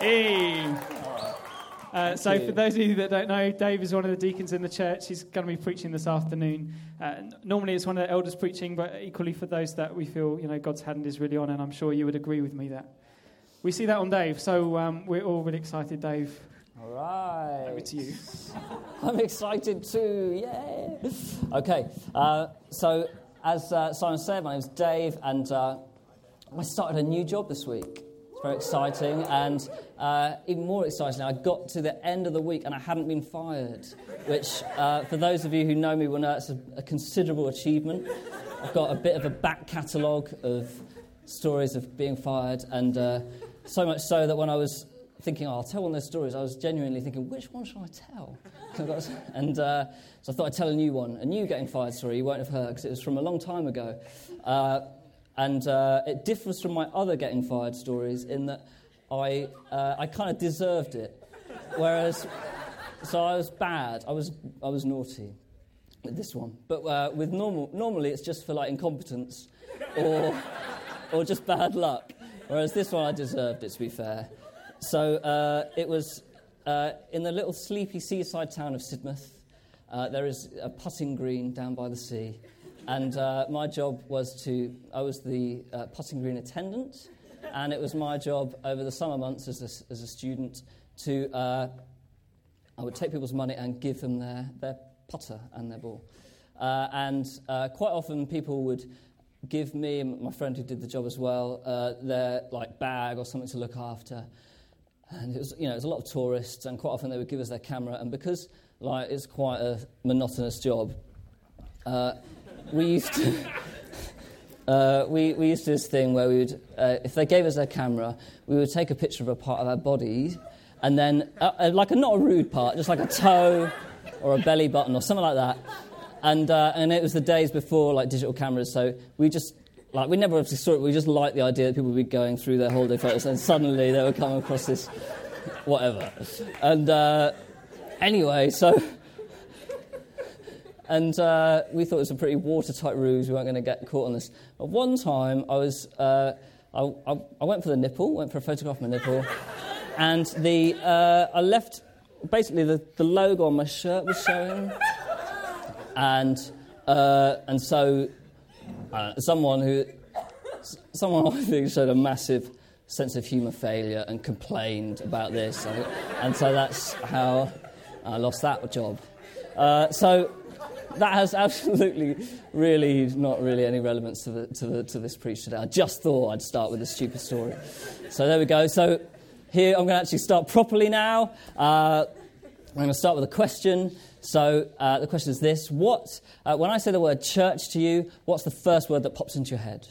Hey. Uh, so, for those of you that don't know, Dave is one of the deacons in the church. He's going to be preaching this afternoon. Uh, normally, it's one of the elders preaching, but equally for those that we feel, you know, God's hand is really on, and I'm sure you would agree with me that we see that on Dave. So, um, we're all really excited, Dave. All right. Over to you. I'm excited too. Yeah. Okay. Uh, so, as uh, Simon said, my name's Dave, and uh, I started a new job this week. Very exciting, and uh, even more exciting, I got to the end of the week and I hadn't been fired, which, uh, for those of you who know me, will know it's a, a considerable achievement. I've got a bit of a back catalogue of stories of being fired, and uh, so much so that when I was thinking, oh, I'll tell one of those stories, I was genuinely thinking, which one should I tell? and uh, so I thought I'd tell a new one, a new getting fired story you won't have heard because it was from a long time ago. Uh, and uh, it differs from my other getting fired stories in that I, uh, I kind of deserved it. Whereas, so I was bad, I was, I was naughty with this one. But uh, with normal, normally it's just for like incompetence or, or just bad luck. Whereas this one I deserved it, to be fair. So uh, it was uh, in the little sleepy seaside town of Sidmouth. Uh, there is a putting green down by the sea. And uh, my job was to, I was the uh, putting green attendant, and it was my job over the summer months as a, as a student to, uh, I would take people's money and give them their, their putter and their ball. Uh, and uh, quite often people would give me my friend who did the job as well uh, their like bag or something to look after. And it was, you know, it was a lot of tourists, and quite often they would give us their camera. And because like it's quite a monotonous job, we used to. Uh, we, we used to this thing where we would, uh, if they gave us their camera, we would take a picture of a part of our body, and then, uh, uh like a not a rude part, just like a toe or a belly button or something like that. And, uh, and it was the days before like digital cameras, so we just, like, we never actually saw it, we just liked the idea that people would be going through their holiday photos, and suddenly they would come across this, whatever. And uh, anyway, so and uh, we thought it was a pretty watertight ruse. We weren't going to get caught on this. But one time, I was, uh, I, I, I, went for the nipple, went for a photograph of my nipple, and the, uh, I left, basically, the, the logo on my shirt was showing. And, uh, and so, uh, someone who, someone I think showed a massive sense of humour failure and complained about this. And so that's how I lost that job. Uh, so that has absolutely, really, not really any relevance to, the, to, the, to this preach today. I just thought I'd start with a stupid story. So there we go. So here I'm going to actually start properly now. Uh, I'm going to start with a question. So uh, the question is this: What, uh, when I say the word church to you, what's the first word that pops into your head?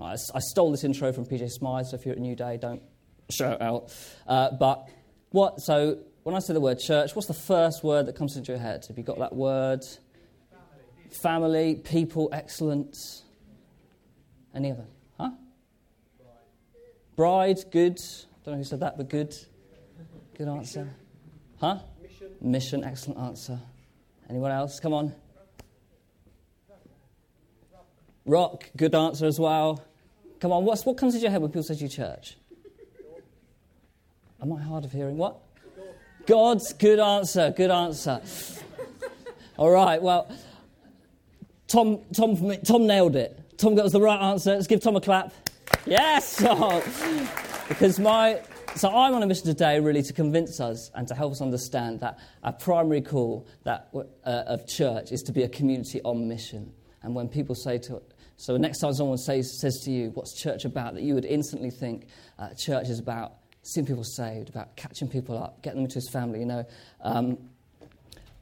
I, stole this intro from PJ Smyth, so if you're at New Day, don't shout out. Uh, but what? So when I say the word church, what's the first word that comes into your head? Have you got that word? Family, people, excellence. Any other? Huh? Bride, good. Don't know who said that, but good. Good answer. Huh? Mission. Mission, excellent answer. Anyone else? Come on. Rock, good answer as well. Come on, what's, what comes to your head when people say to you church? Am I hard of hearing? What? God's good answer, good answer. All right, well, Tom, Tom, Tom nailed it. Tom got the right answer. Let's give Tom a clap. Yes! Because my, so I'm on a mission today really to convince us and to help us understand that our primary call that, uh, of church is to be a community on mission. And when people say to so next time someone says, says to you, what's church about? That you would instantly think uh, church is about seeing people saved, about catching people up, getting them into his family. You know, um,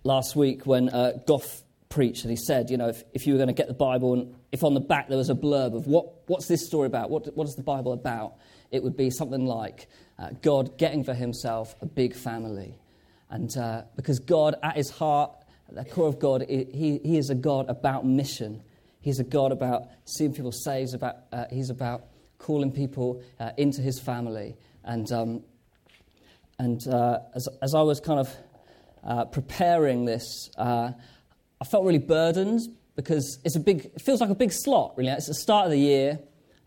last week when uh, Goff preached, and he said, you know, if, if you were going to get the Bible and if on the back there was a blurb of what, what's this story about, what, what is the Bible about, it would be something like uh, God getting for himself a big family. And uh, because God, at his heart, at the core of God, he, he is a God about mission. He's a God about seeing people saved, about, uh, he's about calling people uh, into his family. And, um, and uh, as, as I was kind of uh, preparing this, I felt really burdened because it's a big, it feels like a big slot, really. It's the start of the year,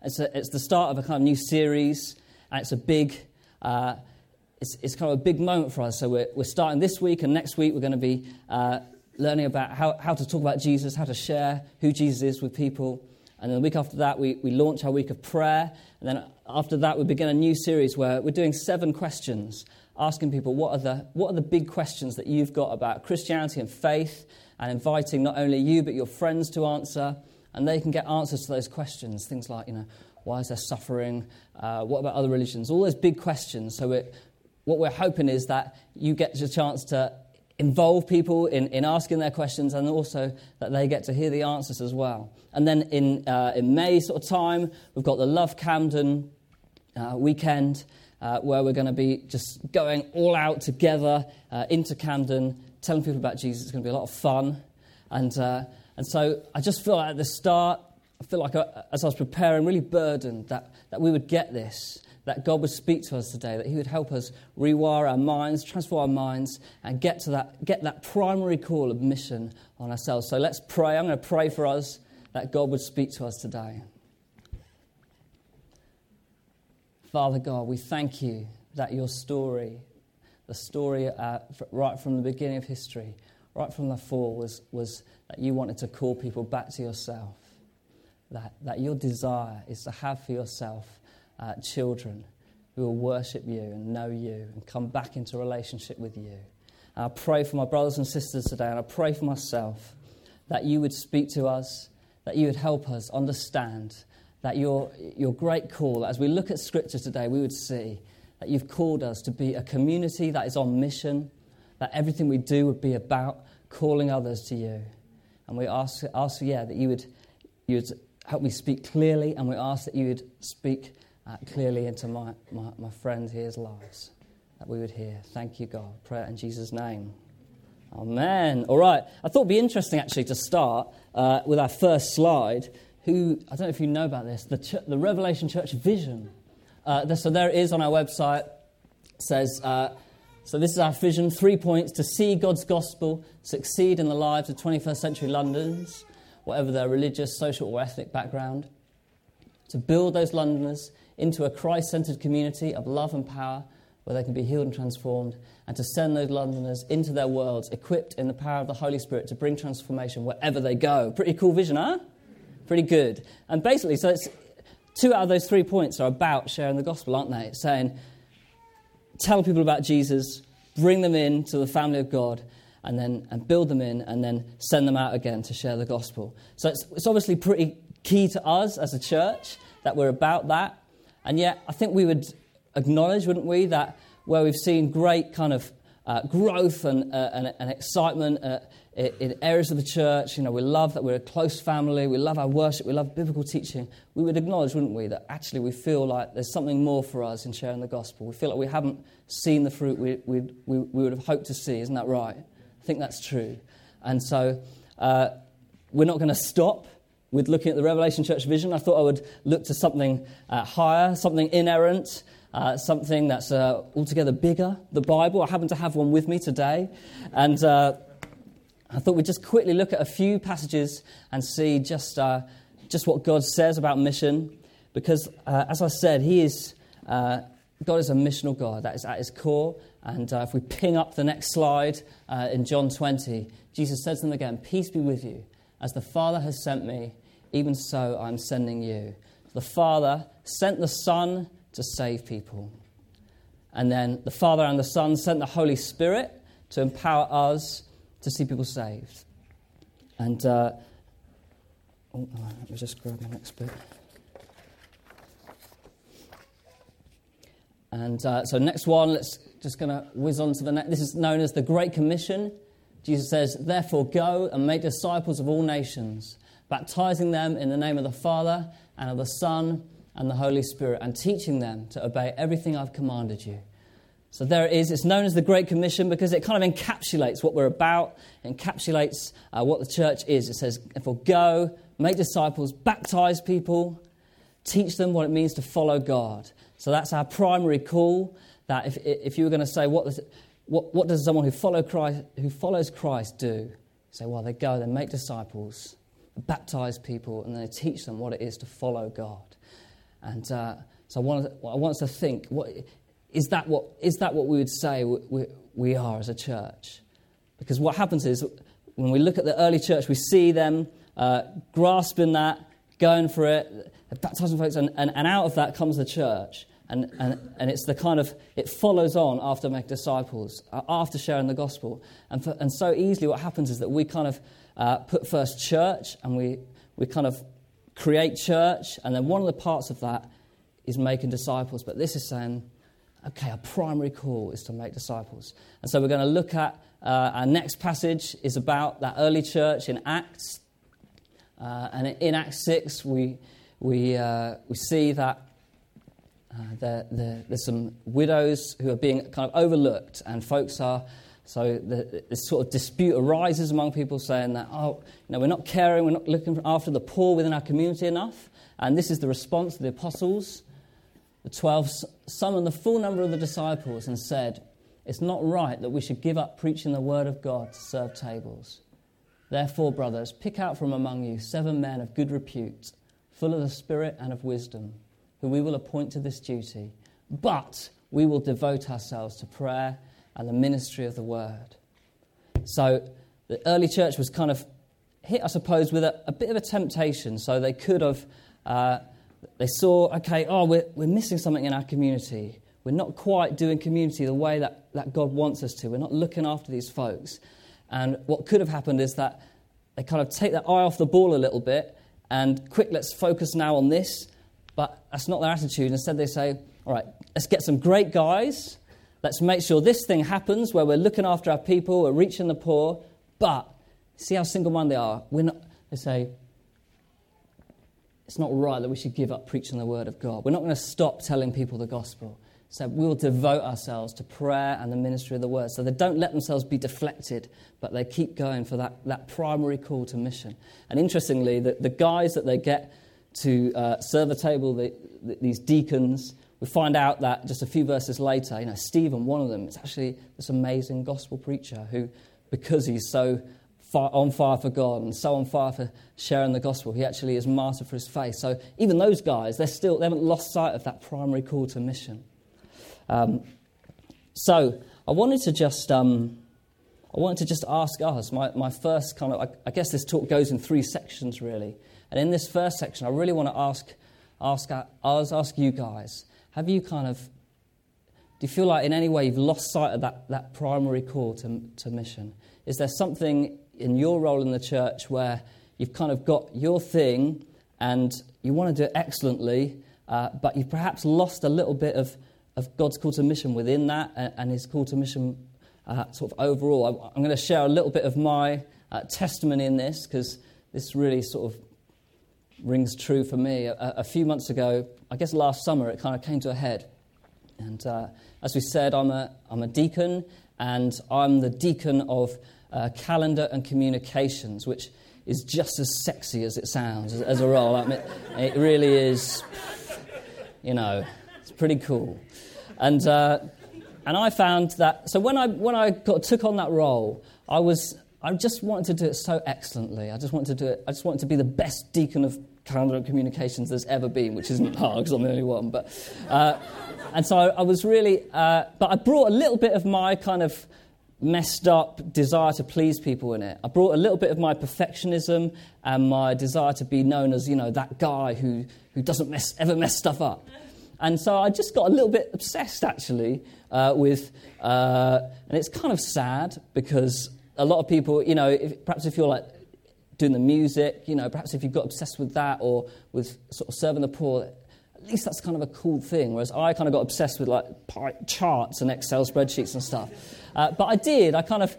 it's, a, it's the start of a kind of new series, and it's a big, uh, it's, it's kind of a big moment for us. So we're, we're starting this week, and next week we're going to be uh, learning about how, how to talk about Jesus, how to share who Jesus is with people. And then the week after that, we, we launch our week of prayer. And then after that, we begin a new series where we're doing seven questions, asking people what are the, what are the big questions that you've got about Christianity and faith, and inviting not only you, but your friends to answer. And they can get answers to those questions. Things like, you know, why is there suffering? Uh, what about other religions? All those big questions. So what we're hoping is that you get the chance to involve people in, in asking their questions and also that they get to hear the answers as well. And then in, uh, in May sort of time, we've got the Love Camden uh, weekend uh, where we're going to be just going all out together uh, into Camden, telling people about Jesus. It's going to be a lot of fun. And, uh, and so I just feel like at the start, I feel like I, uh, as I was preparing, really burdened that, that we would get this that God would speak to us today, that He would help us rewire our minds, transform our minds, and get to that, get that primary call of mission on ourselves. So let's pray. I'm going to pray for us that God would speak to us today. Father God, we thank you that your story, the story uh, right from the beginning of history, right from the fall, was, was that you wanted to call people back to yourself. That, that your desire is to have for yourself uh, children who will worship you and know you and come back into relationship with you. And I pray for my brothers and sisters today, and I pray for myself that you would speak to us, that you would help us understand that your, your great call, as we look at Scripture today, we would see that you've called us to be a community that is on mission, that everything we do would be about calling others to you. And we ask, ask yeah, that you would, you would help me speak clearly, and we ask that you would speak uh, clearly into my, my, my friends here's lives that we would hear. Thank you, God. Prayer in Jesus' name. Amen. All right. I thought it'd be interesting actually to start uh, with our first slide. Who, I don't know if you know about this, the, ch- the Revelation Church vision. Uh, so there it is on our website. It says, uh, so this is our vision three points to see God's gospel succeed in the lives of 21st century Londoners, whatever their religious, social, or ethnic background. To build those Londoners into a Christ centered community of love and power where they can be healed and transformed, and to send those Londoners into their worlds equipped in the power of the Holy Spirit to bring transformation wherever they go. Pretty cool vision, huh? Pretty good. And basically, so it's two out of those three points are about sharing the gospel, aren't they? It's saying, tell people about Jesus, bring them in to the family of God, and then and build them in, and then send them out again to share the gospel. So it's, it's obviously pretty key to us as a church that we're about that. And yet, I think we would acknowledge, wouldn't we, that where we've seen great kind of uh, growth and, uh, and, and, excitement uh, in areas of the church, you know, we love that we're a close family, we love our worship, we love biblical teaching, we would acknowledge, wouldn't we, that actually we feel like there's something more for us in sharing the gospel. We feel like we haven't seen the fruit we, we, we, we would have hoped to see, isn't that right? I think that's true. And so uh, we're not going to stop with looking at the Revelation Church vision, I thought I would look to something uh, higher, something inerrant, uh, something that's uh, altogether bigger, the Bible. I happen to have one with me today. And uh, I thought we'd just quickly look at a few passages and see just, uh, just what God says about mission. Because, uh, as I said, He is, God is a missional God. That is at His core. And if we ping up the next slide in John 20, Jesus says to them again, Peace be with you. As the Father has sent me, even so I'm sending you. The Father sent the Son to save people. And then the Father and the Son sent the Holy Spirit to empower us to see people saved. And uh, oh, let me just grab the next bit. And uh, so, next one, let's just going to whiz on to the next. This is known as the Great Commission. Jesus says, Therefore, go and make disciples of all nations, baptizing them in the name of the Father and of the Son and the Holy Spirit, and teaching them to obey everything I've commanded you. So there it is. It's known as the Great Commission because it kind of encapsulates what we're about, encapsulates uh, what the church is. It says, Therefore, go, make disciples, baptize people, teach them what it means to follow God. So that's our primary call. That if, if you were going to say, what what, what does someone who, follow Christ, who follows Christ do? You say, well, they go, they make disciples, baptize people, and they teach them what it is to follow God. And uh, so I want, I want us to think what, is that what, is that what we would say we, we are as a church? Because what happens is when we look at the early church, we see them uh, grasping that, going for it, baptizing folks, and, and, and out of that comes the church. And, and, and it's the kind of, it follows on after make disciples, after sharing the gospel. And, for, and so easily what happens is that we kind of uh, put first church and we, we kind of create church. And then one of the parts of that is making disciples. But this is saying, okay, our primary call is to make disciples. And so we're going to look at uh, our next passage is about that early church in Acts. Uh, and in Acts 6, we, we, uh, we see that uh, there, there, there's some widows who are being kind of overlooked, and folks are. So the, this sort of dispute arises among people saying that, oh, you know, we're not caring, we're not looking after the poor within our community enough. And this is the response of the apostles. The twelve summoned the full number of the disciples and said, It's not right that we should give up preaching the word of God to serve tables. Therefore, brothers, pick out from among you seven men of good repute, full of the Spirit and of wisdom who we will appoint to this duty, but we will devote ourselves to prayer and the ministry of the word. So the early church was kind of hit, I suppose, with a, a bit of a temptation. So they could have, uh, they saw, okay, oh, we're, we're missing something in our community. We're not quite doing community the way that, that God wants us to. We're not looking after these folks. And what could have happened is that they kind of take their eye off the ball a little bit and quick, let's focus now on this but that's not their attitude. Instead, they say, all right, let's get some great guys. Let's make sure this thing happens where we're looking after our people, we're reaching the poor. But see how single minded they are. We're not, they say, it's not right that we should give up preaching the word of God. We're not going to stop telling people the gospel. So we'll devote ourselves to prayer and the ministry of the word. So they don't let themselves be deflected, but they keep going for that, that primary call to mission. And interestingly, the, the guys that they get to uh, serve the table, the, the, these deacons. We find out that just a few verses later, you know, Stephen, one of them, is actually this amazing gospel preacher who, because he's so on fire for God and so on fire for sharing the gospel, he actually is martyred for his faith. So even those guys, they're still, they haven't lost sight of that primary call to mission. Um, so I wanted to just, um, I wanted to just ask us, my, my first kind of, I, I guess this talk goes in three sections really. And in this first section, I really want to ask, ask, ask, ask you guys have you kind of, do you feel like in any way you've lost sight of that, that primary call to, to mission? Is there something in your role in the church where you've kind of got your thing and you want to do it excellently, uh, but you've perhaps lost a little bit of, of God's call to mission within that and, and His call to mission uh, sort of overall? I'm, going to share a little bit of my uh, testimony in this because this really sort of rings true for me. A, a, few months ago, I guess last summer, it kind of came to a head. And uh, as we said, I'm a, I'm a deacon, and I'm the deacon of uh, calendar and communications, which is just as sexy as it sounds as, as a role. I mean, it really is, you know, it's pretty cool. And, uh, and I found that, so when I, when I got, took on that role, I was I just wanted to do it so excellently. I just wanted to do it. I just wanted to be the best deacon of calendar and communications there's ever been, which isn't hard because I'm the only one. But, uh, and so I, I was really, uh, but I brought a little bit of my kind of messed up desire to please people in it. I brought a little bit of my perfectionism and my desire to be known as, you know, that guy who, who doesn't mess, ever mess stuff up. And so I just got a little bit obsessed, actually, uh, with, uh, and it's kind of sad because a lot of people, you know, if, perhaps if you're like doing the music, you know, perhaps if you've got obsessed with that or with sort of serving the poor, least that's kind of a cool thing. Whereas I kind of got obsessed with like charts and Excel spreadsheets and stuff. Uh, but I did. I kind of,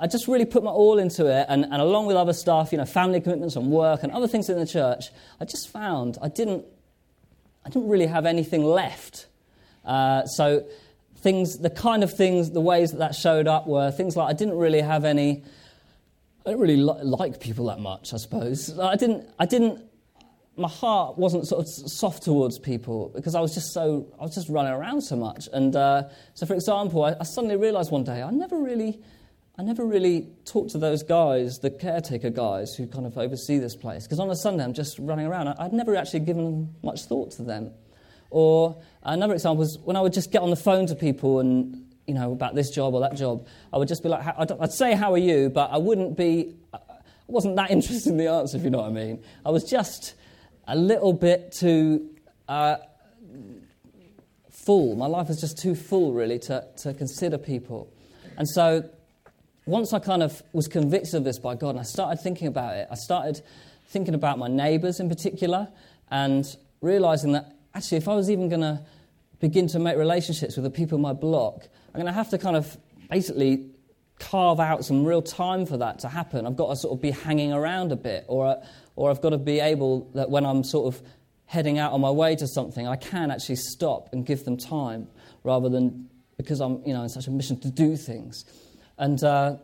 I just really put my all into it. And, and along with other stuff, you know, family commitments and work and other things in the church, I just found I didn't, I didn't really have anything left. Uh, so things, the kind of things, the ways that that showed up were things like I didn't really have any. I don't really li- like people that much, I suppose. I didn't. I didn't. My heart wasn't sort of soft towards people because I was just so. I was just running around so much. And uh, so, for example, I, I suddenly realised one day I never really. I never really talked to those guys, the caretaker guys who kind of oversee this place, because on a Sunday I'm just running around. I'd never actually given much thought to them. Or another example is when I would just get on the phone to people and, you know, about this job or that job, I would just be like, I'd say, How are you? But I wouldn't be, I wasn't that interested in the answer, if you know what I mean. I was just a little bit too uh, full. My life is just too full, really, to, to consider people. And so once I kind of was convicted of this by God and I started thinking about it, I started thinking about my neighbours in particular and realizing that actually, if I was even going to begin to make relationships with the people in my block, I'm going to have to kind of basically carve out some real time for that to happen. I've got to sort of be hanging around a bit, or, or I've got to be able that when I'm sort of heading out on my way to something, I can actually stop and give them time rather than because I'm you know in such a mission to do things. And, uh,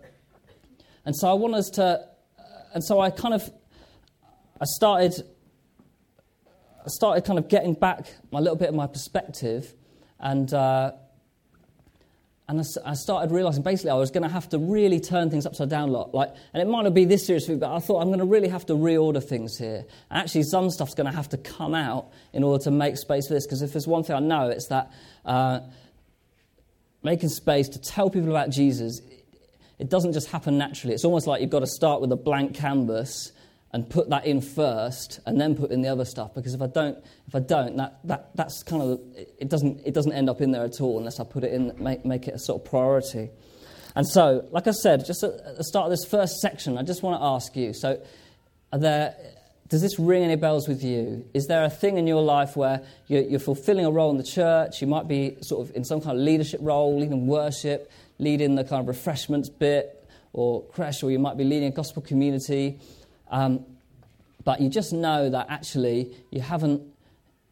and so I want us to, and so I kind of, I started, I started kind of getting back a little bit of my perspective and, uh, and I started realizing basically I was going to have to really turn things upside down a lot. Like, and it might not be this serious but I thought I'm going to really have to reorder things here. And actually, some stuff's going to have to come out in order to make space for this. Because if there's one thing I know, it's that uh, making space to tell people about Jesus it doesn't just happen naturally. It's almost like you've got to start with a blank canvas and put that in first and then put in the other stuff because if I don't, if I don't that, that, that's kind of, it doesn't, it doesn't end up in there at all unless I put it in, make, make it a sort of priority. And so, like I said, just at the start of this first section, I just want to ask you so, are there, does this ring any bells with you? Is there a thing in your life where you're, you're, fulfilling a role in the church? You might be sort of in some kind of leadership role, leading worship leading the kind of refreshments bit or crèche, or you might be leading a gospel community. Um, but you just know that actually you haven't,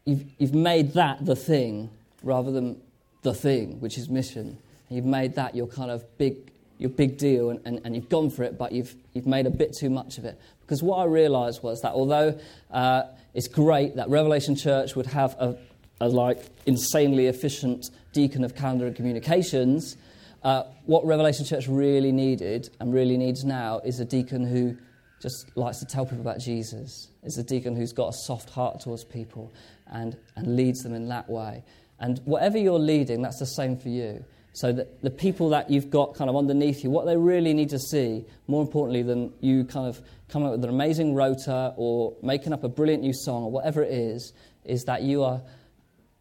you've, you've made that the thing rather than the thing, which is mission. You've made that your kind of big, your big deal and, and, and you've gone for it, but you've, you've made a bit too much of it. Because what I realised was that although uh, it's great that Revelation Church would have a, a like insanely efficient deacon of calendar and communications, uh, what Revelation Church really needed and really needs now is a deacon who just likes to tell people about Jesus. Is a deacon who's got a soft heart towards people and, and leads them in that way. And whatever you're leading, that's the same for you. So that the people that you've got kind of underneath you, what they really need to see, more importantly than you kind of coming up with an amazing rota or making up a brilliant new song or whatever it is, is that you are,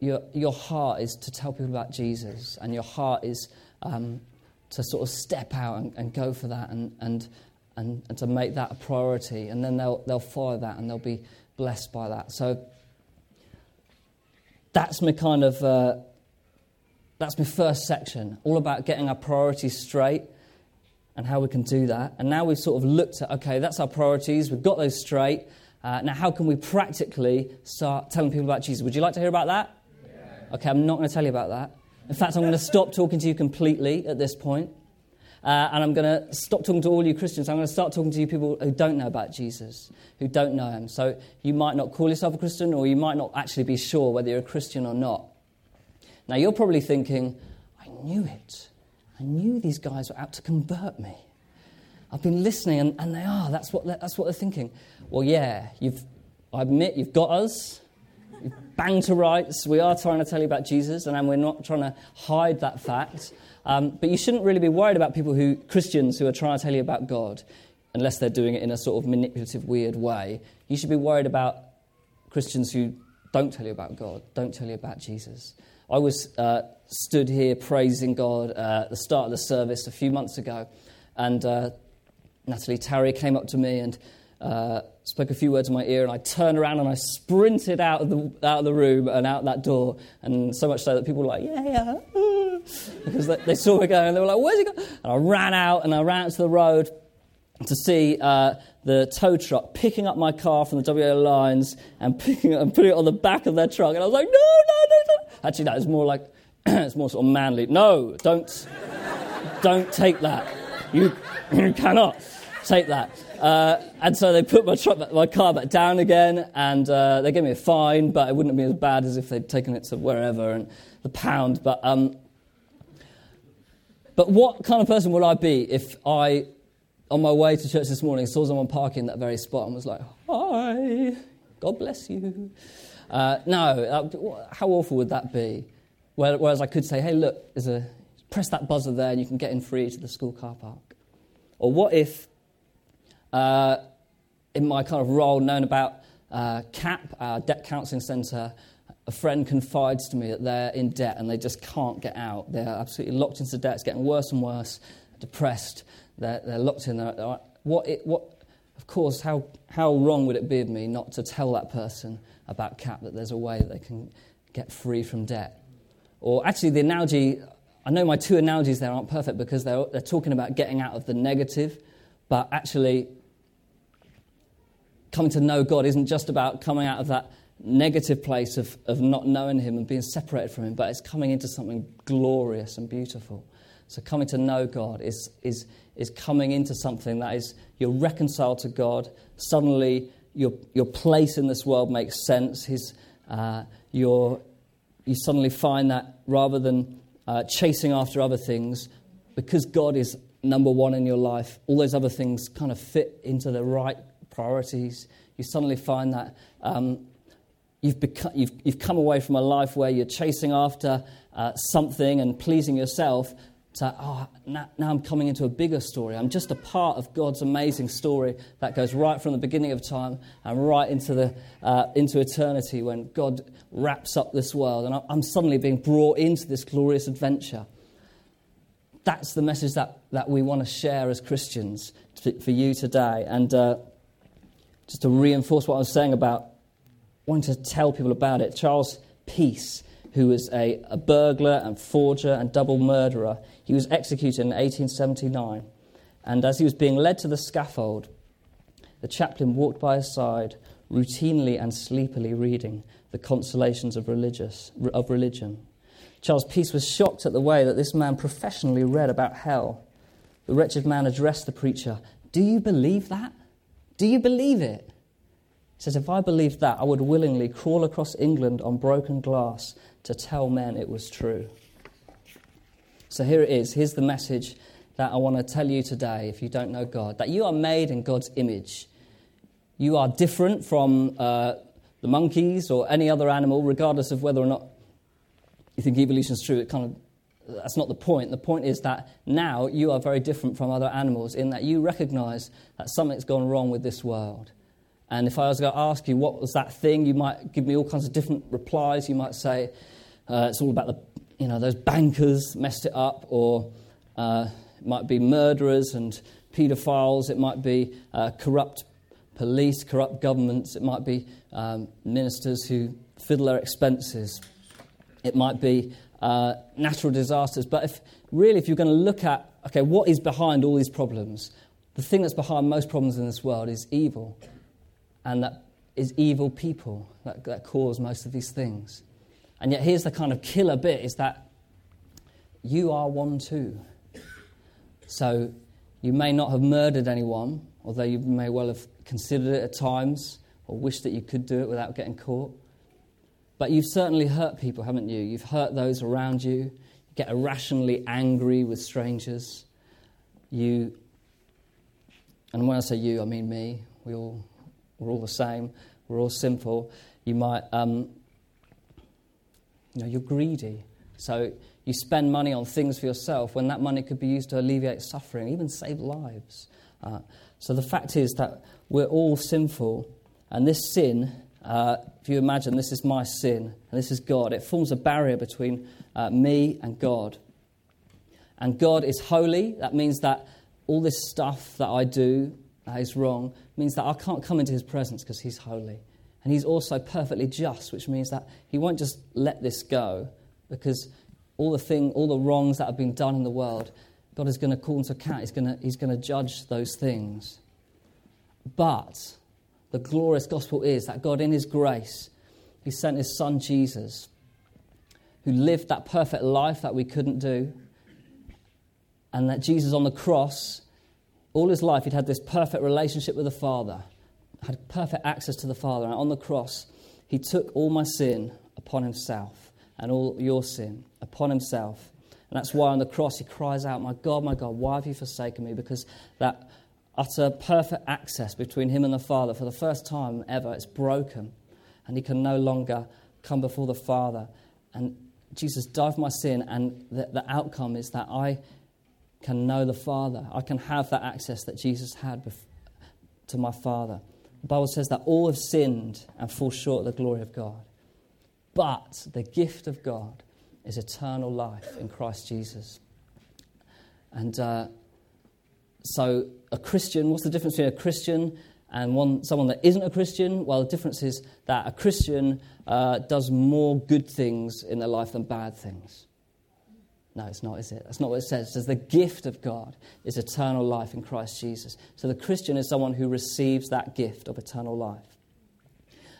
your, your heart is to tell people about Jesus and your heart is um, to sort of step out and, and go for that and, and, and, and, to make that a priority. And then they'll, they'll follow that and they'll be blessed by that. So that's my kind of, uh, that's my first section, all about getting our priorities straight and how we can do that. And now we've sort of looked at, okay, that's our priorities, we've got those straight. Uh, now, how can we practically start telling people about Jesus? Would you like to hear about that? Yeah. Okay, I'm not going to tell you about that. In fact, I'm going to stop talking to you completely at this point. Uh, and I'm going to stop talking to all you Christians. I'm going to start talking to you people who don't know about Jesus, who don't know him. So you might not call yourself a Christian, or you might not actually be sure whether you're a Christian or not. Now, you're probably thinking, I knew it. I knew these guys were out to convert me. I've been listening, and, and they are. That's what, that's what they're thinking. Well, yeah, you've, I admit you've got us You've banged to rights. We are trying to tell you about Jesus, and we're not trying to hide that fact. Um, but you shouldn't really be worried about people who, Christians, who are trying to tell you about God, unless they're doing it in a sort of manipulative, weird way. You should be worried about Christians who don't tell you about God, don't tell you about Jesus. I was uh, stood here praising God uh, at the start of the service a few months ago, and uh, Natalie Tarry came up to me and uh, spoke a few words in my ear, and I turned around and I sprinted out of the, out of the room and out that door. And so much so that people were like, yeah, yeah. because they, they, saw me going, and they were like, where's he going? And I ran out and I ran out to the road to see uh, the tow truck picking up my car from the WA lines and picking it and putting it on the back of their truck. And I was like, no, no, no, no. Actually, that is more like, it's more sort of manly. No, don't, don't take that. You, you cannot take that. Uh, and so they put my, truck, my car back down again, and uh, they gave me a fine, but it wouldn't have been as bad as if they'd taken it to wherever and the pound. But, um, but what kind of person would I be if I, on my way to church this morning, saw someone parking that very spot and was like, Hi, God bless you. Uh, no, uh, how awful would that be? Whereas I could say, hey, look, there's a, press that buzzer there and you can get in free to the school car park. Or what if, uh, in my kind of role known about uh, CAP, our debt counselling centre, a friend confides to me that they're in debt and they just can't get out. They're absolutely locked into debt. It's getting worse and worse, depressed. They're, they're locked in. They're, what, it, what, of course, how, how wrong would it be of me not to tell that person about CAP that there's a way that they can get free from debt? Or actually, the analogy, I know my two analogies there aren't perfect because they're, they're talking about getting out of the negative, but actually, coming to know God isn't just about coming out of that negative place of, of not knowing Him and being separated from Him, but it's coming into something glorious and beautiful. So, coming to know God is, is, is coming into something that is you're reconciled to God. Suddenly, your, your place in this world makes sense. His, uh, your, you suddenly find that rather than uh, chasing after other things, because God is number one in your life, all those other things kind of fit into the right priorities. You suddenly find that um, you've, become, you've, you've come away from a life where you're chasing after uh, something and pleasing yourself to, oh, now, now, I'm coming into a bigger story. I'm just a part of God's amazing story that goes right from the beginning of time and right into, the, uh, into eternity when God wraps up this world. And I'm suddenly being brought into this glorious adventure. That's the message that, that we want to share as Christians to, for you today. And uh, just to reinforce what I was saying about wanting to tell people about it, Charles Peace who was a, a burglar and forger and double murderer. He was executed in 1879. And as he was being led to the scaffold, the chaplain walked by his side, routinely and sleepily reading the consolations of, religious, of religion. Charles Peace was shocked at the way that this man professionally read about hell. The wretched man addressed the preacher Do you believe that? Do you believe it? He says, If I believed that, I would willingly crawl across England on broken glass to tell men it was true. So here it is. Here's the message that I want to tell you today if you don't know God that you are made in God's image. You are different from uh, the monkeys or any other animal, regardless of whether or not you think evolution is true. It kind of that's not the point. The point is that now you are very different from other animals in that you recognize that something's gone wrong with this world. And if I was going to ask you what was that thing, you might give me all kinds of different replies. You might say, uh, it's all about the, you know, those bankers messed it up, or uh, it might be murderers and paedophiles. It might be uh, corrupt police, corrupt governments. It might be um, ministers who fiddle their expenses. It might be uh, natural disasters. But if really, if you're going to look at, okay, what is behind all these problems? The thing that's behind most problems in this world is evil. And that is evil people that, that cause most of these things. And yet, here's the kind of killer bit is that you are one too. So, you may not have murdered anyone, although you may well have considered it at times or wished that you could do it without getting caught. But you've certainly hurt people, haven't you? You've hurt those around you. You get irrationally angry with strangers. You, and when I say you, I mean me. We all, we're all the same. We're all sinful. You might um, you know, you're greedy. So you spend money on things for yourself when that money could be used to alleviate suffering, even save lives. Uh, so the fact is that we're all sinful, and this sin, uh, if you imagine this is my sin and this is God, it forms a barrier between uh, me and God. And God is holy. That means that all this stuff that I do that is wrong means that I can't come into his presence because he's holy. And he's also perfectly just, which means that he won't just let this go because all the thing, all the wrongs that have been done in the world, God is going to call into account. He's going to, he's going to judge those things. But the glorious gospel is that God, in his grace, he sent his son Jesus, who lived that perfect life that we couldn't do. And that Jesus on the cross, all his life, he'd had this perfect relationship with the Father had perfect access to the Father. And on the cross, he took all my sin upon himself and all your sin upon himself. And that's why on the cross he cries out, My God, my God, why have you forsaken me? Because that utter perfect access between him and the Father for the first time ever, it's broken. and he can no longer come before the Father. And Jesus died for my sin, and the, the outcome is that I can know the Father. I can have that access that Jesus had to my Father. The Bible says that all have sinned and fall short of the glory of God. But the gift of God is eternal life in Christ Jesus. And uh, so, a Christian, what's the difference between a Christian and one, someone that isn't a Christian? Well, the difference is that a Christian uh, does more good things in their life than bad things. No, it's not, is it? That's not what it says. It says the gift of God is eternal life in Christ Jesus. So the Christian is someone who receives that gift of eternal life.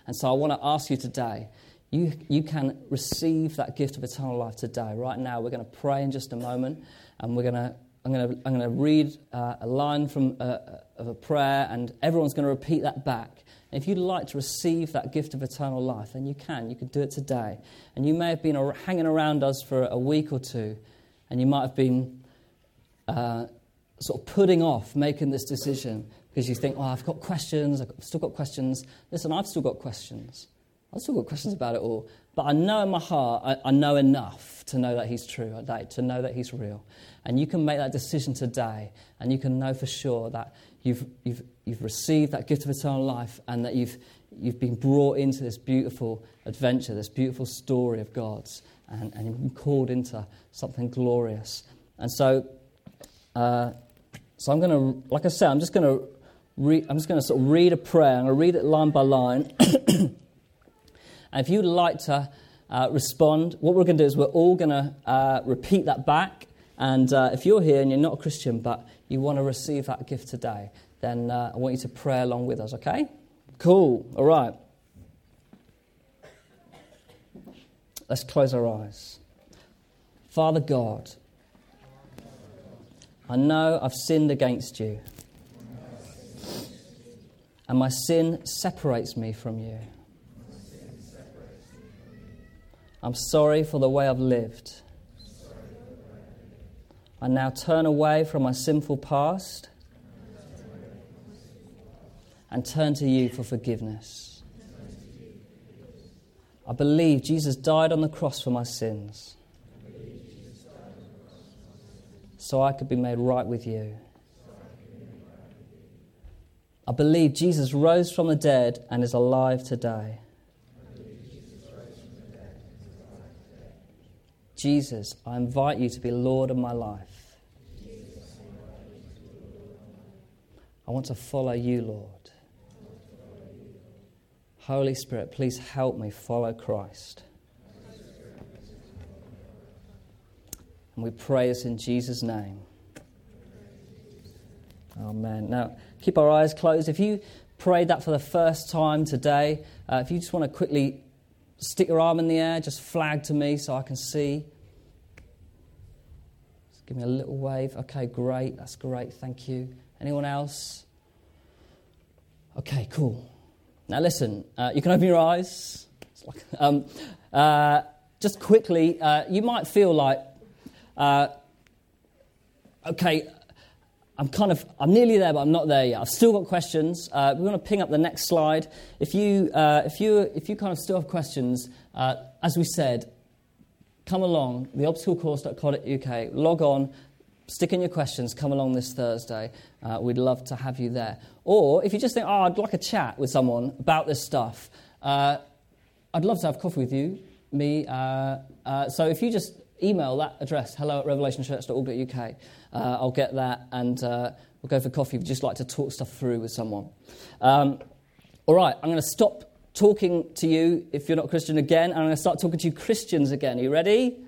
And so I want to ask you today you, you can receive that gift of eternal life today. Right now, we're going to pray in just a moment, and we're going to, I'm, going to, I'm going to read uh, a line from uh, of a prayer, and everyone's going to repeat that back. And if you'd like to receive that gift of eternal life, then you can. You can do it today. And you may have been hanging around us for a week or two, and you might have been uh, sort of putting off making this decision because you think, oh, I've got questions, I've still got questions. Listen, I've still got questions. I've still got questions about it all. But I know in my heart, I, I know enough to know that He's true, to know that He's real. And you can make that decision today, and you can know for sure that you've, you've, you've received that gift of eternal life and that you've, you've been brought into this beautiful adventure, this beautiful story of God's, and, and you've been called into something glorious. And so, uh, so I'm going to, like I said, I'm just going to read, I'm just going to sort of read a prayer. I'm going to read it line by line. and if you'd like to uh, respond, what we're going to do is we're all going to uh, repeat that back. And uh, if you're here and you're not a Christian, but you want to receive that gift today, then uh, I want you to pray along with us, okay? Cool. All right. Let's close our eyes. Father God, I know I've sinned against you, and my sin separates me from you. I'm sorry for the way I've lived. I now turn away from my sinful past and turn to you for forgiveness. I believe Jesus died on the cross for my sins so I could be made right with you. I believe Jesus rose from the dead and is alive today. Jesus, I invite you to be Lord of my life. I want to follow you, Lord. Holy Spirit, please help me follow Christ. And we pray this in Jesus' name. Amen. Now, keep our eyes closed. If you prayed that for the first time today, uh, if you just want to quickly stick your arm in the air, just flag to me so I can see. Give me a little wave. Okay, great. That's great. Thank you. Anyone else? Okay, cool. Now listen, uh, you can open your eyes. Like, um, uh, just quickly, uh, you might feel like, uh, okay, I'm kind of, I'm nearly there, but I'm not there yet. I've still got questions. Uh, we're going to ping up the next slide. If you, uh, if you, if you kind of still have questions, as we said, come along, theobstaclecourse.co.uk, log on, stick in your questions, come along this Thursday. Uh, we'd love to have you there. Or if you just think, oh, I'd like a chat with someone about this stuff, uh, I'd love to have coffee with you, me. Uh, uh so if you just email that address, hello at revelationchurch.org.uk, uh, I'll get that and uh, we'll go for coffee you'd just like to talk stuff through with someone. Um, all right, I'm going to stop talking to you, if you're not Christian, again. And I'm going to start talking to you Christians again. Are you ready?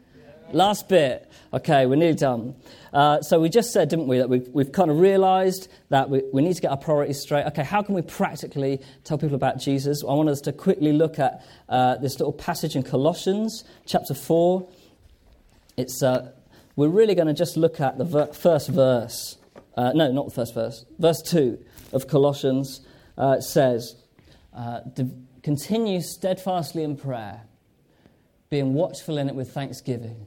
Last bit. Okay, we're nearly done. Uh, so we just said, didn't we, that we've, we've kind of realized that we, we, need to get our priorities straight. Okay, how can we practically tell people about Jesus? I want us to quickly look at uh, this little passage in Colossians chapter 4. It's, uh, we're really going to just look at the ver- first verse. Uh, no, not the first verse. Verse 2 of Colossians uh, says, uh, Continue steadfastly in prayer, being watchful in it with thanksgiving.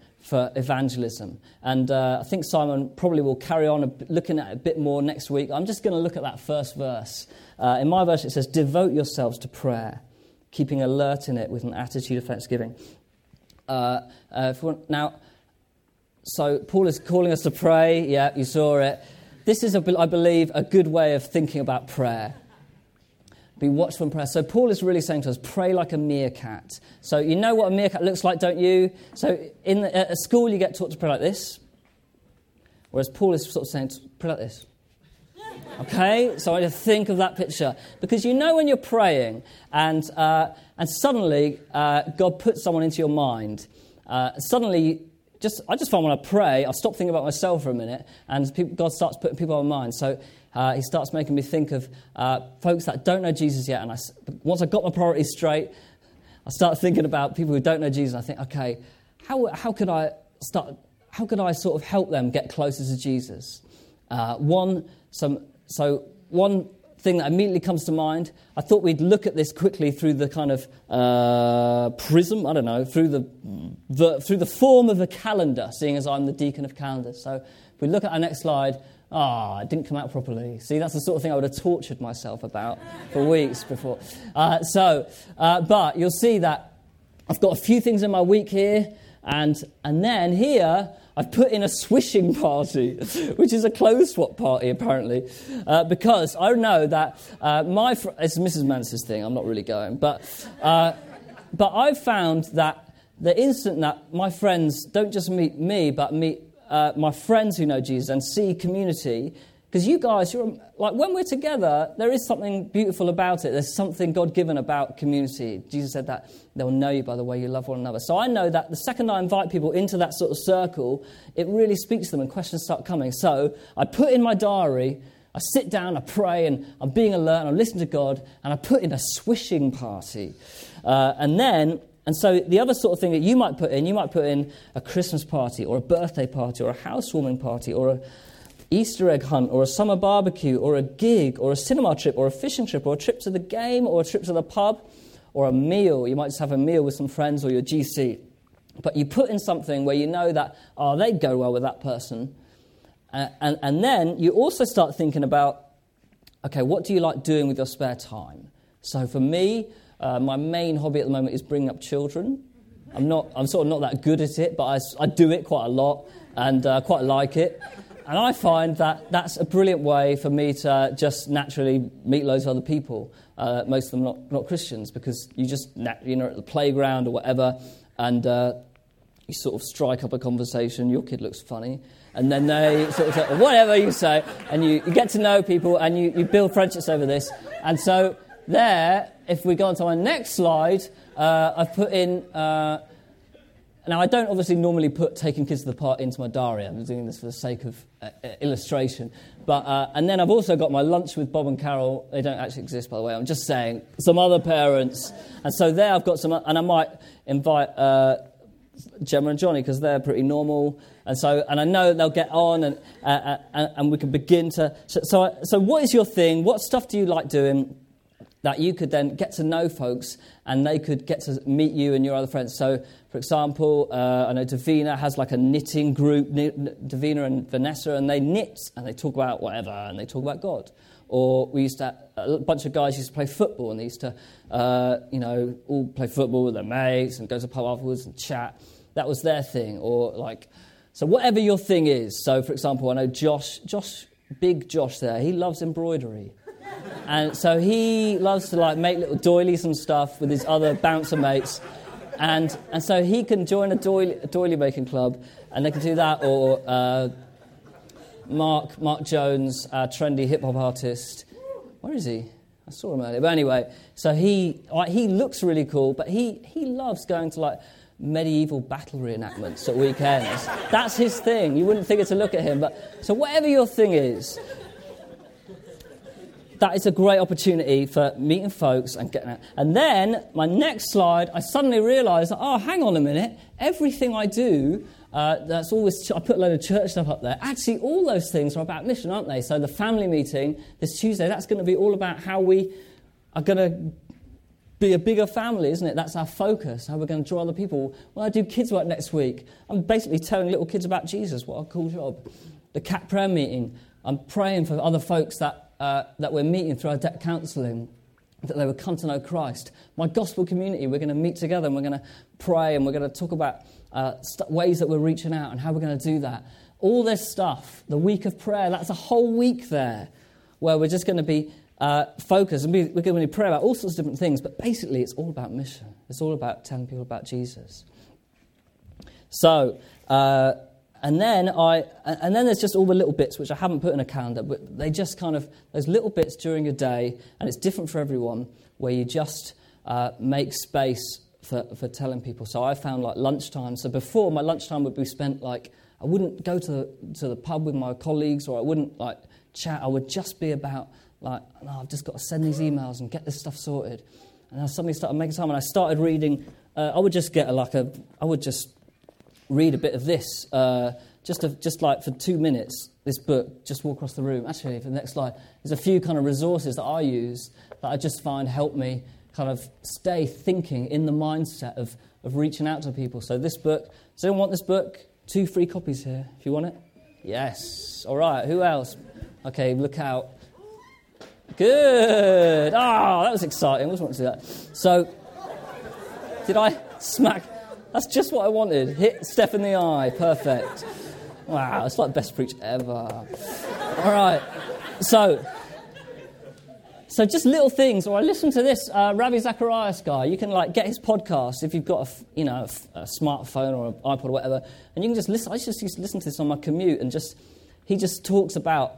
for evangelism. And uh, I think Simon probably will carry on looking at it a bit more next week. I'm just going to look at that first verse. Uh, in my verse, it says, Devote yourselves to prayer, keeping alert in it with an attitude of thanksgiving. Uh, uh now, so Paul is calling us to pray. Yeah, you saw it. This is, a, I believe, a good way of thinking about prayer. Be watchful in prayer. So Paul is really saying to us, pray like a meerkat. So you know what a meerkat looks like, don't you? So in the, at school, you get taught to pray like this. Whereas Paul is sort of saying, pray like this. Okay, so I just think of that picture because you know when you're praying and uh, and suddenly uh, God puts someone into your mind. Uh, suddenly, just I just find when I pray, I stop thinking about myself for a minute, and people, God starts putting people on mind. So uh, he starts making me think of uh, folks that don't know Jesus yet. And I, once I got my priorities straight, I start thinking about people who don't know Jesus. I think, okay, how, how could I start? How could I sort of help them get closer to Jesus? Uh, one, some, so one thing that immediately comes to mind. I thought we'd look at this quickly through the kind of uh, prism, I don't know, through the, the, through the form of a calendar, seeing as I'm the deacon of calendars. So if we look at our next slide, Ah, it didn't come out properly. See, that's the sort of thing I would have tortured myself about for weeks before. Uh, so, uh, but you'll see that I've got a few things in my week here, and, and then here I've put in a swishing party, which is a clothes swap party apparently, uh, because I know that uh, my fr- it's Mrs. Mance's thing. I'm not really going, but uh, but I've found that the instant that my friends don't just meet me, but meet uh, my friends who know Jesus and see community. Because you guys, you're like when we're together, there is something beautiful about it. There's something God given about community. Jesus said that they'll know you by the way you love one another. So I know that the second I invite people into that sort of circle, it really speaks to them and questions start coming. So I put in my diary, I sit down, I pray, and I'm being alert, and I listen to God, and I put in a swishing party. Uh, and then and so the other sort of thing that you might put in, you might put in a Christmas party or a birthday party or a housewarming party or a Easter egg hunt or a summer barbecue or a gig or a cinema trip or a fishing trip or a trip to the game or a trip to the pub or a meal. You might just have a meal with some friends or your GC. But you put in something where you know that, oh, they'd go well with that person. Uh, and, and then you also start thinking about, okay, what do you like doing with your spare time? So for me, uh, my main hobby at the moment is bringing up children. I'm, not, I'm sort of not that good at it, but I, I do it quite a lot and uh, quite like it. And I find that that's a brilliant way for me to just naturally meet loads of other people, uh, most of them not, not Christians, because you just, you know, at the playground or whatever, and uh, you sort of strike up a conversation. Your kid looks funny. And then they sort of say, whatever you say, and you, you get to know people and you, you build friendships over this. And so there, if we go on to our next slide, uh, I've put in. Uh, now, I don't obviously normally put taking kids to the park into my diary. I'm doing this for the sake of uh, uh, illustration. But, uh, and then I've also got my lunch with Bob and Carol. They don't actually exist, by the way. I'm just saying some other parents. And so there I've got some, and I might invite uh, Gemma and Johnny because they're pretty normal. And so, and I know they'll get on, and, and, and we can begin to. So, so, so, what is your thing? What stuff do you like doing? That you could then get to know folks and they could get to meet you and your other friends. So, for example, uh, I know Davina has like a knitting group, Davina and Vanessa, and they knit and they talk about whatever and they talk about God. Or we used to, a bunch of guys used to play football and they used to, uh, you know, all play football with their mates and go to the pub afterwards and chat. That was their thing. Or like, so whatever your thing is. So, for example, I know Josh, Josh, big Josh there, he loves embroidery. And so he loves to like make little doilies and stuff with his other bouncer mates. And, and so he can join a doily, a doily making club and they can do that. Or uh, Mark, Mark Jones, a trendy hip hop artist. Where is he? I saw him earlier. But anyway, so he, like, he looks really cool, but he, he loves going to like medieval battle reenactments at weekends. That's his thing. You wouldn't think it to look at him. But so whatever your thing is, that is a great opportunity for meeting folks and getting out. And then my next slide, I suddenly realised, oh, hang on a minute, everything I do. Uh, that's always, I put a load of church stuff up there. Actually, all those things are about mission, aren't they? So, the family meeting this Tuesday, that's going to be all about how we are going to be a bigger family, isn't it? That's our focus, how we're going to draw other people. When I do kids' work next week, I'm basically telling little kids about Jesus. What a cool job. The CAP prayer meeting, I'm praying for other folks that, uh, that we're meeting through our debt counselling, that they would come to know Christ. My gospel community, we're going to meet together and we're going to pray and we're going to talk about uh, st- ways that we're reaching out and how we're going to do that. All this stuff, the week of prayer, that's a whole week there where we're just going to be uh, focus, and we, we're going to pray about all sorts of different things, but basically it's all about mission. It's all about telling people about Jesus. So, uh, and then I, and then there's just all the little bits which I haven't put in a calendar, but they just kind of those little bits during a day, and it's different for everyone, where you just uh, make space for, for telling people. So I found like lunchtime. So before my lunchtime would be spent like I wouldn't go to the, to the pub with my colleagues, or I wouldn't like chat. I would just be about like, no, I've just got to send these emails and get this stuff sorted. And I suddenly started making time, and I started reading. Uh, I would just get a, like a, I would just read a bit of this, uh, just, just like for two minutes, this book, just walk across the room. Actually, for the next slide, there's a few kind of resources that I use that I just find help me kind of stay thinking in the mindset of, of reaching out to people. So this book, does anyone want this book? Two free copies here, if you want it. Yes. All right, who else? Okay, look out. Good. Oh, that was exciting. I was wanting to do that. So, did I smack? That's just what I wanted. Hit Steph in the eye. Perfect. Wow, it's like the best preach ever. All right. So, so just little things. Or I listen to this uh, Ravi Zacharias guy. You can like get his podcast if you've got a you know a, smartphone or an iPod or whatever, and you can just listen. I just used to listen to this on my commute, and just he just talks about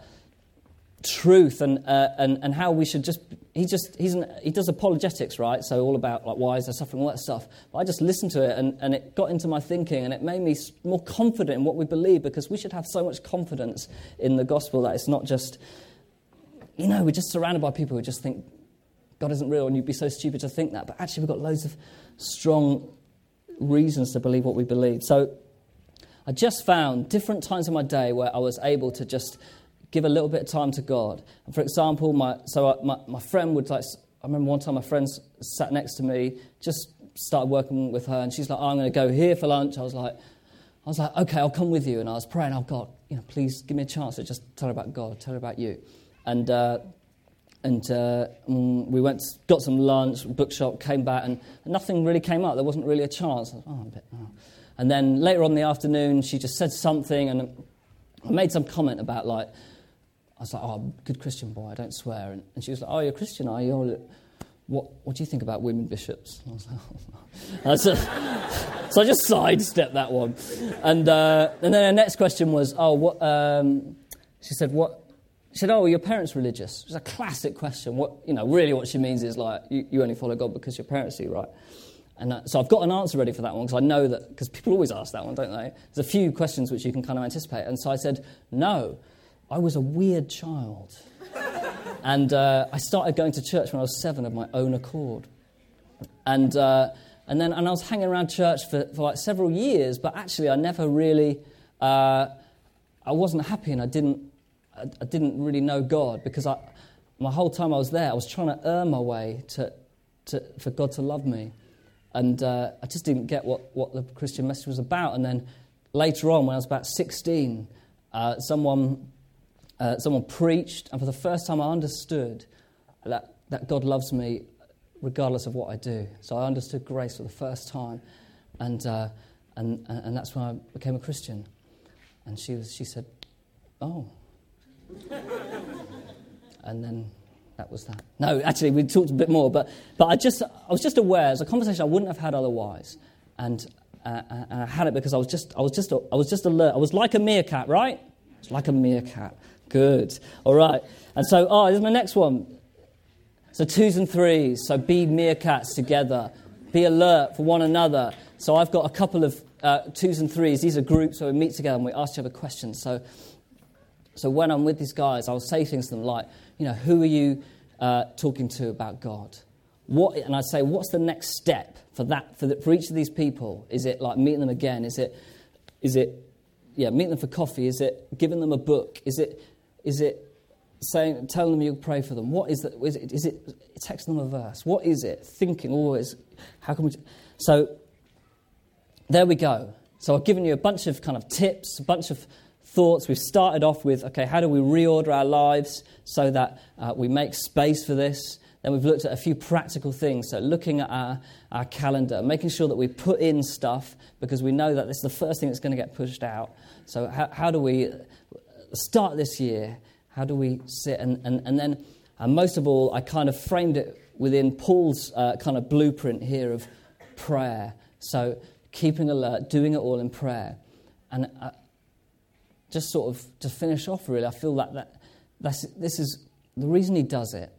truth and, uh, and, and how we should just he just he's an, he does apologetics right? So all about like why is there suffering all that stuff. But i just listened to it and, and it got into my thinking and it made me more confident in what we believe because we should have so much confidence in the gospel that it's not just you know we're just surrounded by people who just think god isn't real and you'd be so stupid to think that. But actually we've got loads of strong reasons to believe what we believe. So i just found different times in my day where i was able to just give a little bit of time to God. And for example, my, so I, my, my friend would like, I remember one time my friend sat next to me, just started working with her, and she's like, oh, I'm going to go here for lunch. I was like, I was like, okay, I'll come with you. And I was praying, oh God, you know, please give me a chance to just tell her about God, tell her about you. And, uh, and uh, mm, we went, got some lunch, bookshop, came back, and nothing really came up. There wasn't really a chance. Was, oh, a bit, oh. And then later on in the afternoon, she just said something, and I made some comment about like, was like, oh, good Christian boy, I don't swear. And, and she was like, oh, you're a Christian, are you? What, what do you think about women bishops? And I was like, oh, so, so, I just sidestepped that one. And, uh, and then her next question was, oh, what, um, she said, what, she said, oh, your parents religious? It was a classic question. What, you know, really what she means is like, you, you only follow God because your parents do, right? And uh, so I've got an answer ready for that one because I know that, because people always ask that one, don't they? There's a few questions which you can kind of anticipate. And so I said, no. I was a weird child. and uh, I started going to church when I was seven of my own accord. And, uh, and then and I was hanging around church for, for like several years, but actually I never really, uh, I wasn't happy and I didn't, I, I, didn't really know God because I, my whole time I was there, I was trying to earn my way to, to, for God to love me. And uh, I just didn't get what, what the Christian message was about. And then later on, when I was about 16, uh, someone uh, someone preached, and for the first time I understood that, that God loves me regardless of what I do. So I understood grace for the first time, and, uh, and, and that's when I became a Christian. And she, was, she said, Oh. and then that was that. No, actually, we talked a bit more, but, but I, just, I was just aware. It's a conversation I wouldn't have had otherwise. And, uh, and I had it because I was, just, I, was just, I was just alert. I was like a meerkat, right? It's like a meerkat. Good. All right. And so, oh, this is my next one. So, twos and threes. So, be meerkats together. Be alert for one another. So, I've got a couple of uh, twos and threes. These are groups where we meet together and we ask each other questions. So, so when I'm with these guys, I'll say things to them like, you know, who are you uh, talking to about God? What, and I say, what's the next step for that for, the, for each of these people? Is it like meeting them again? Is it, is it, yeah, meeting them for coffee? Is it giving them a book? Is it, is it saying, telling them you'll pray for them? What is that? Is it, is it texting them a verse? What is it? Thinking always, how can we? So there we go. So I've given you a bunch of kind of tips, a bunch of thoughts. We've started off with, okay, how do we reorder our lives so that uh, we make space for this? Then we've looked at a few practical things. So, looking at our, our calendar, making sure that we put in stuff because we know that this is the first thing that's going to get pushed out. So, how, how do we start this year? How do we sit? And, and, and then, and most of all, I kind of framed it within Paul's uh, kind of blueprint here of prayer. So, keeping alert, doing it all in prayer. And uh, just sort of to finish off, really, I feel that, that that's, this is the reason he does it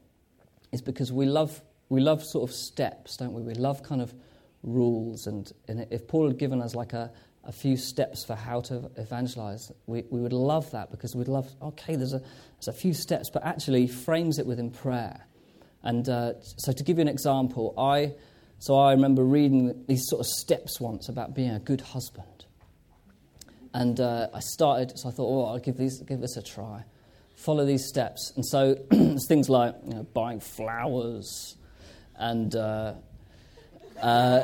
is because we love, we love sort of steps, don't we? We love kind of rules. And, and if Paul had given us like a, a few steps for how to evangelize, we, we would love that because we'd love, okay, there's a, there's a few steps, but actually frames it within prayer. And uh, so to give you an example, I, so I remember reading these sort of steps once about being a good husband. And uh, I started, so I thought, oh, I'll give, these, give this a try follow these steps. And so it's things like you know, buying flowers and, uh, uh,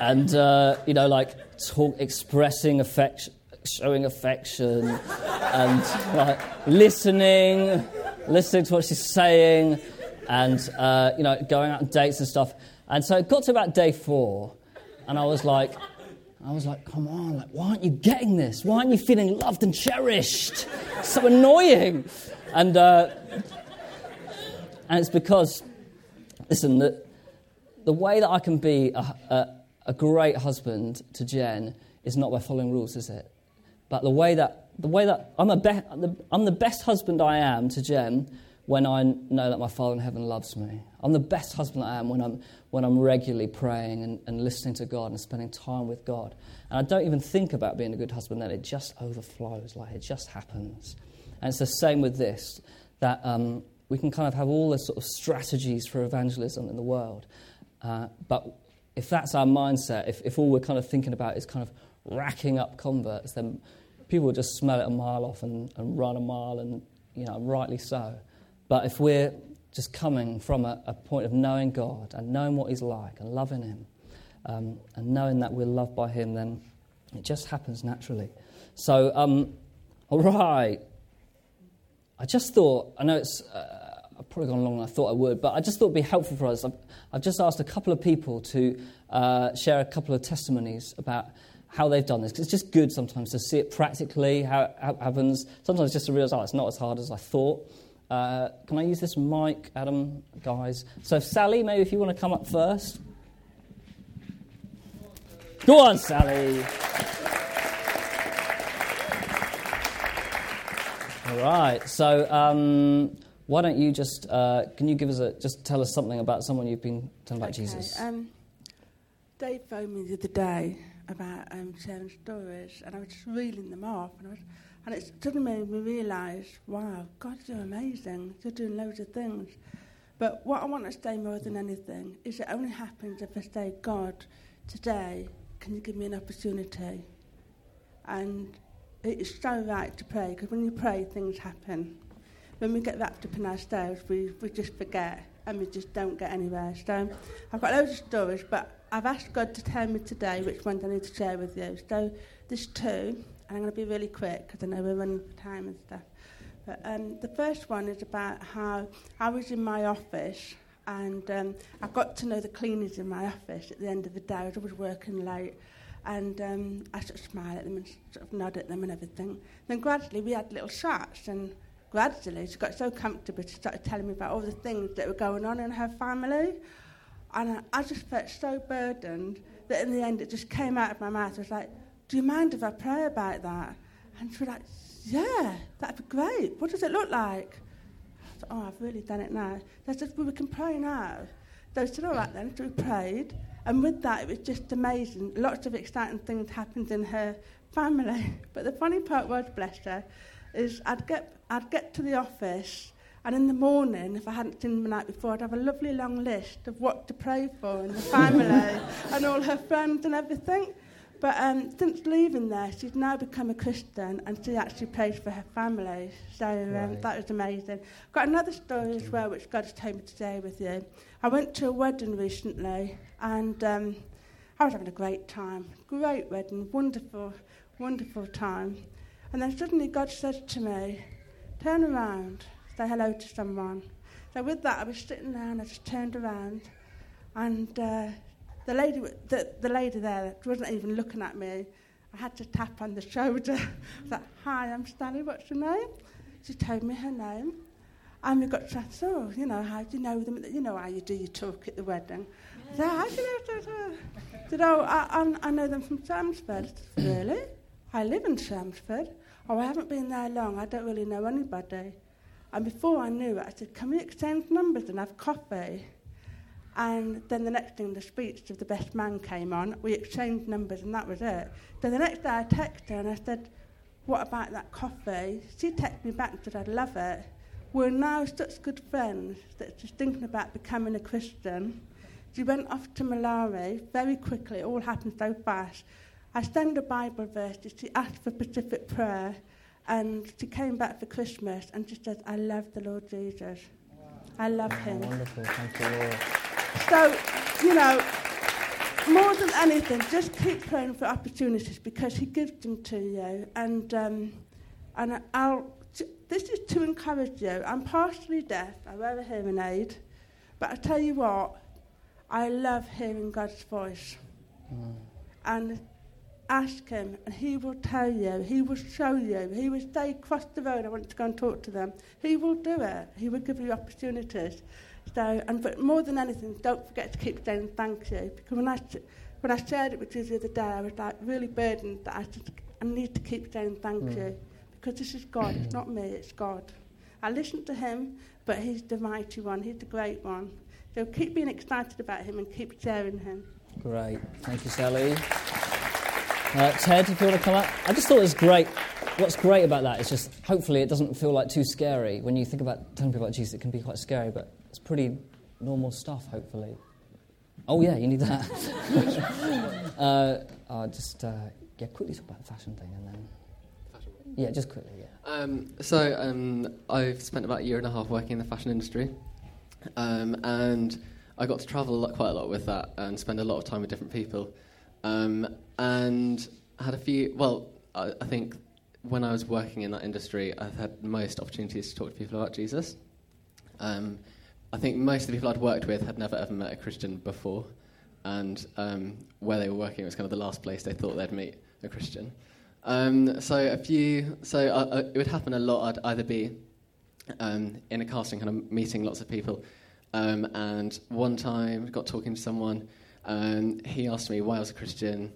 and uh, you know, like talk, expressing affection, showing affection, and like listening, listening to what she's saying, and uh, you know, going out on dates and stuff. And so it got to about day four, and I was like, I was like, come on, like, why aren't you getting this? Why aren't you feeling loved and cherished? so annoying. And, uh, and it's because, listen, the, the way that I can be a, a, a great husband to Jen is not by following rules, is it? But the way that, the way that I'm, a be- I'm the best husband I am to Jen when I know that my Father in heaven loves me. I'm the best husband I am when I'm, when I'm regularly praying and, and listening to God and spending time with God. And I don't even think about being a good husband then. It just overflows, like it just happens. And it's the same with this, that um, we can kind of have all the sort of strategies for evangelism in the world. Uh, but if that's our mindset, if, if all we're kind of thinking about is kind of racking up converts, then people will just smell it a mile off and, and run a mile, and you know, rightly so. But if we're just coming from a, a point of knowing God and knowing what He's like and loving Him um, and knowing that we're loved by Him, then it just happens naturally. So, um, all right. I just thought, I know it's, uh, I've probably gone longer than I thought I would, but I just thought it'd be helpful for us. I've, I've just asked a couple of people to uh, share a couple of testimonies about how they've done this. Because it's just good sometimes to see it practically, how, how it happens. Sometimes just to realize, oh, it's not as hard as I thought. Uh, can I use this mic, Adam, guys? So, Sally, maybe if you want to come up first. Go on, Sally. All right. So, um, why don't you just uh, can you give us a just tell us something about someone you've been telling about okay, Jesus? Um, Dave phoned me the other day about um, sharing stories, and I was just reeling them off, and I was and it suddenly made me realise, wow, God, you're amazing. You're doing loads of things. But what I want to say more than anything is it only happens if I say, God, today, can you give me an opportunity? And it's so right to pray, because when you pray, things happen. When we get wrapped up in ourselves, we, we just forget and we just don't get anywhere. So I've got loads of stories, but I've asked God to tell me today which ones I need to share with you. So there's two. and I'm going to be really quick because I know we're running for time and stuff. But um, the first one is about how I was in my office and um, I got to know the cleaners in my office at the end of the day. I was always working late. And um, I sort of smile at them and sort of nod at them and everything. Then gradually we had little chats, and gradually she got so comfortable she started telling me about all the things that were going on in her family. And I, I just felt so burdened that in the end it just came out of my mouth. I was like, do you mind if I pray about that? And she was like, Yeah, that'd be great. What does it look like? I thought, Oh, I've really done it now. They said, Well, we can pray now. They said, All right then. So we prayed. And with that, it was just amazing. Lots of exciting things happened in her family. But the funny part was, bless her, is I'd get, I'd get to the office, and in the morning, if I hadn't seen them the night before, I'd have a lovely long list of what to pray for in the family and all her friends and everything. But um, since leaving there, she's now become a Christian and she actually prays for her family. So um, Right. that was amazing. Got another story as well, which God has told me to share with you. I went to a wedding recently and um, I was having a great time. Great wedding, wonderful, wonderful time. And then suddenly God says to me, turn around, say hello to someone. So with that, I was sitting there and I just turned around and uh, the lady, the, the lady there wasn't even looking at me. I had to tap on the shoulder. I was like, hi, I'm Stanley, what's your name? She told me her name. And we got chatting, oh, you know, how do you know them? You know how you do your talk at the wedding. I said, how do you know that? Said, oh, I, I, I know them from Chelmsford. Really? I live in Chelmsford. Oh, I haven't been there long. I don't really know anybody. And before I knew it, I said, can we exchange numbers and have coffee? And then the next thing, the speech of the best man came on. We exchanged numbers, and that was it. So the next day, I texted her and I said, "What about that coffee?" She texted me back and said, "I'd love it." We're now such good friends that she's thinking about becoming a Christian. She went off to Malawi very quickly. It all happened so fast. I sent a Bible verse. She asked for specific prayer, and she came back for Christmas and she said, "I love the Lord Jesus. I love Oh, Him." wonderful. Thank you, Lord. So, you know, more than anything, just keep praying for opportunities because He gives them to you. And um, and I'll. This is to encourage you. I'm partially deaf. I wear a hearing aid, but I tell you what, I love hearing God's voice. And ask Him, and He will tell you. He will show you. He will say, "Cross the road. I want to go and talk to them." He will do it. He will give you opportunities. So, and but more than anything, don't forget to keep saying thank you. Because when I when I shared it with you the other day, I was like really burdened that I just I need to keep saying thank Mm. you because this is God. It's not me. It's God. I listen to Him, but He's the mighty one. He's the great one. So keep being excited about Him and keep sharing Him. Great. Thank you, Sally. Uh, Ted, if you want to come up. I just thought it was great. What's great about that is just hopefully it doesn't feel like too scary. When you think about telling people about Jesus, it can be quite scary, but it's pretty normal stuff, hopefully. Oh, yeah, you need that. uh, I'll just, uh, yeah, quickly talk about the fashion thing and then. Yeah, just quickly, yeah. Um, so um, I've spent about a year and a half working in the fashion industry, um, and I got to travel a lot, quite a lot with that and spend a lot of time with different people. Um, and had a few. Well, I, I think when I was working in that industry, I've had most opportunities to talk to people about Jesus. Um, I think most of the people I'd worked with had never ever met a Christian before, and um, where they were working it was kind of the last place they thought they'd meet a Christian. Um, so a few, so it would happen a lot. I'd either be um, in a casting, kind of meeting lots of people, um, and one time got talking to someone. Um, he asked me why I was a Christian.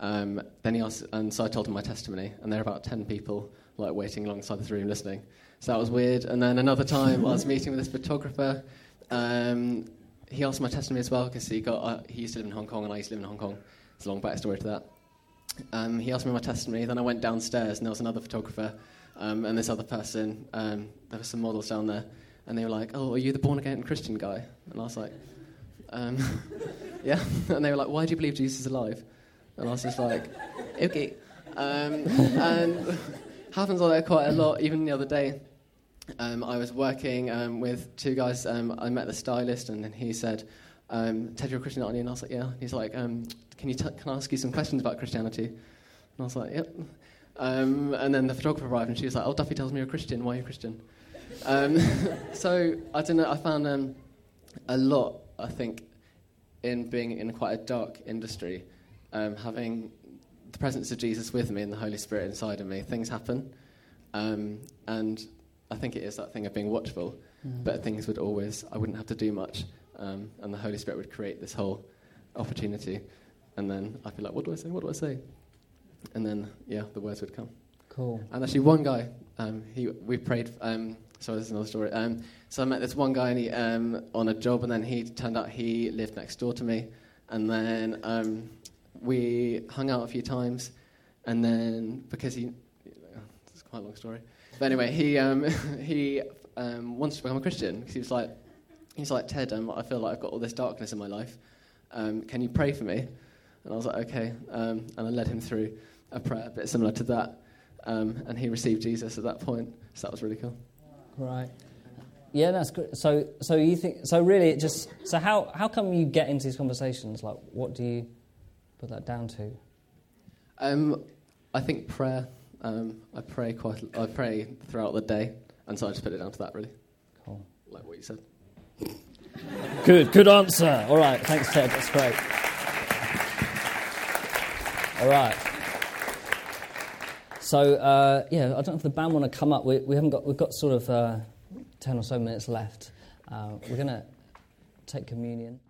Um, then he asked, and so I told him my testimony, and there were about ten people like waiting alongside the room listening. So that was weird. And then another time, I was meeting with this photographer. Um, he asked my testimony as well because he got uh, he used to live in Hong Kong, and I used to live in Hong Kong. It's a long backstory to that. Um, he asked me my testimony. Then I went downstairs, and there was another photographer um, and this other person. Um, there were some models down there, and they were like, "Oh, are you the born again Christian guy?" And I was like, um, "Yeah." And they were like, "Why do you believe Jesus is alive?" And I was just like, "Okay." Um, and happens like that quite a lot. Even the other day, um, I was working um, with two guys. Um, I met the stylist, and then he said, um, "Ted, you're a Christian, aren't you?" And I was like, "Yeah." He's like, um, "Can you t- can I ask you some questions about Christianity?" And I was like, "Yep." Um, and then the photographer arrived, and she was like, "Oh, Duffy tells me you're a Christian. Why are you a Christian?" So I don't know. I found a lot. I think in being in quite a dark industry, um, having the presence of Jesus with me and the Holy Spirit inside of me, things happen. Um, and I think it is that thing of being watchful, but things would always, I wouldn't have to do much, um, and the Holy Spirit would create this whole opportunity. And then I'd be like, what do I say? What do I say? And then, yeah, the words would come. Cool. And actually, one guy, um, he, we prayed. Sorry, this is another story. Um, so I met this one guy and he, um, on a job, and then he turned out he lived next door to me. And then um, we hung out a few times. And then, because he, it's quite a long story. But anyway, he um, he um, wanted to become a Christian because he was like, he's like Ted. Um, I feel like I've got all this darkness in my life. Can you pray for me? And I was like, okay. And I led him through a prayer a bit similar to that, um, and he received Jesus at that point. So that was really cool. Right. Yeah, that's good. So, so you think? So really, it just. So how how come you get into these conversations? Like, what do you put that down to? Um, I think prayer. Um, I pray quite. I pray throughout the day, and so I just put it down to that, really, Cool. like what you said. Good, good answer. All right, thanks, Ted. That's great. All right. So uh, yeah, I don't know if the band want to come up. We, we haven't got. We've got sort of uh, ten or so minutes left. Uh, we're to take communion.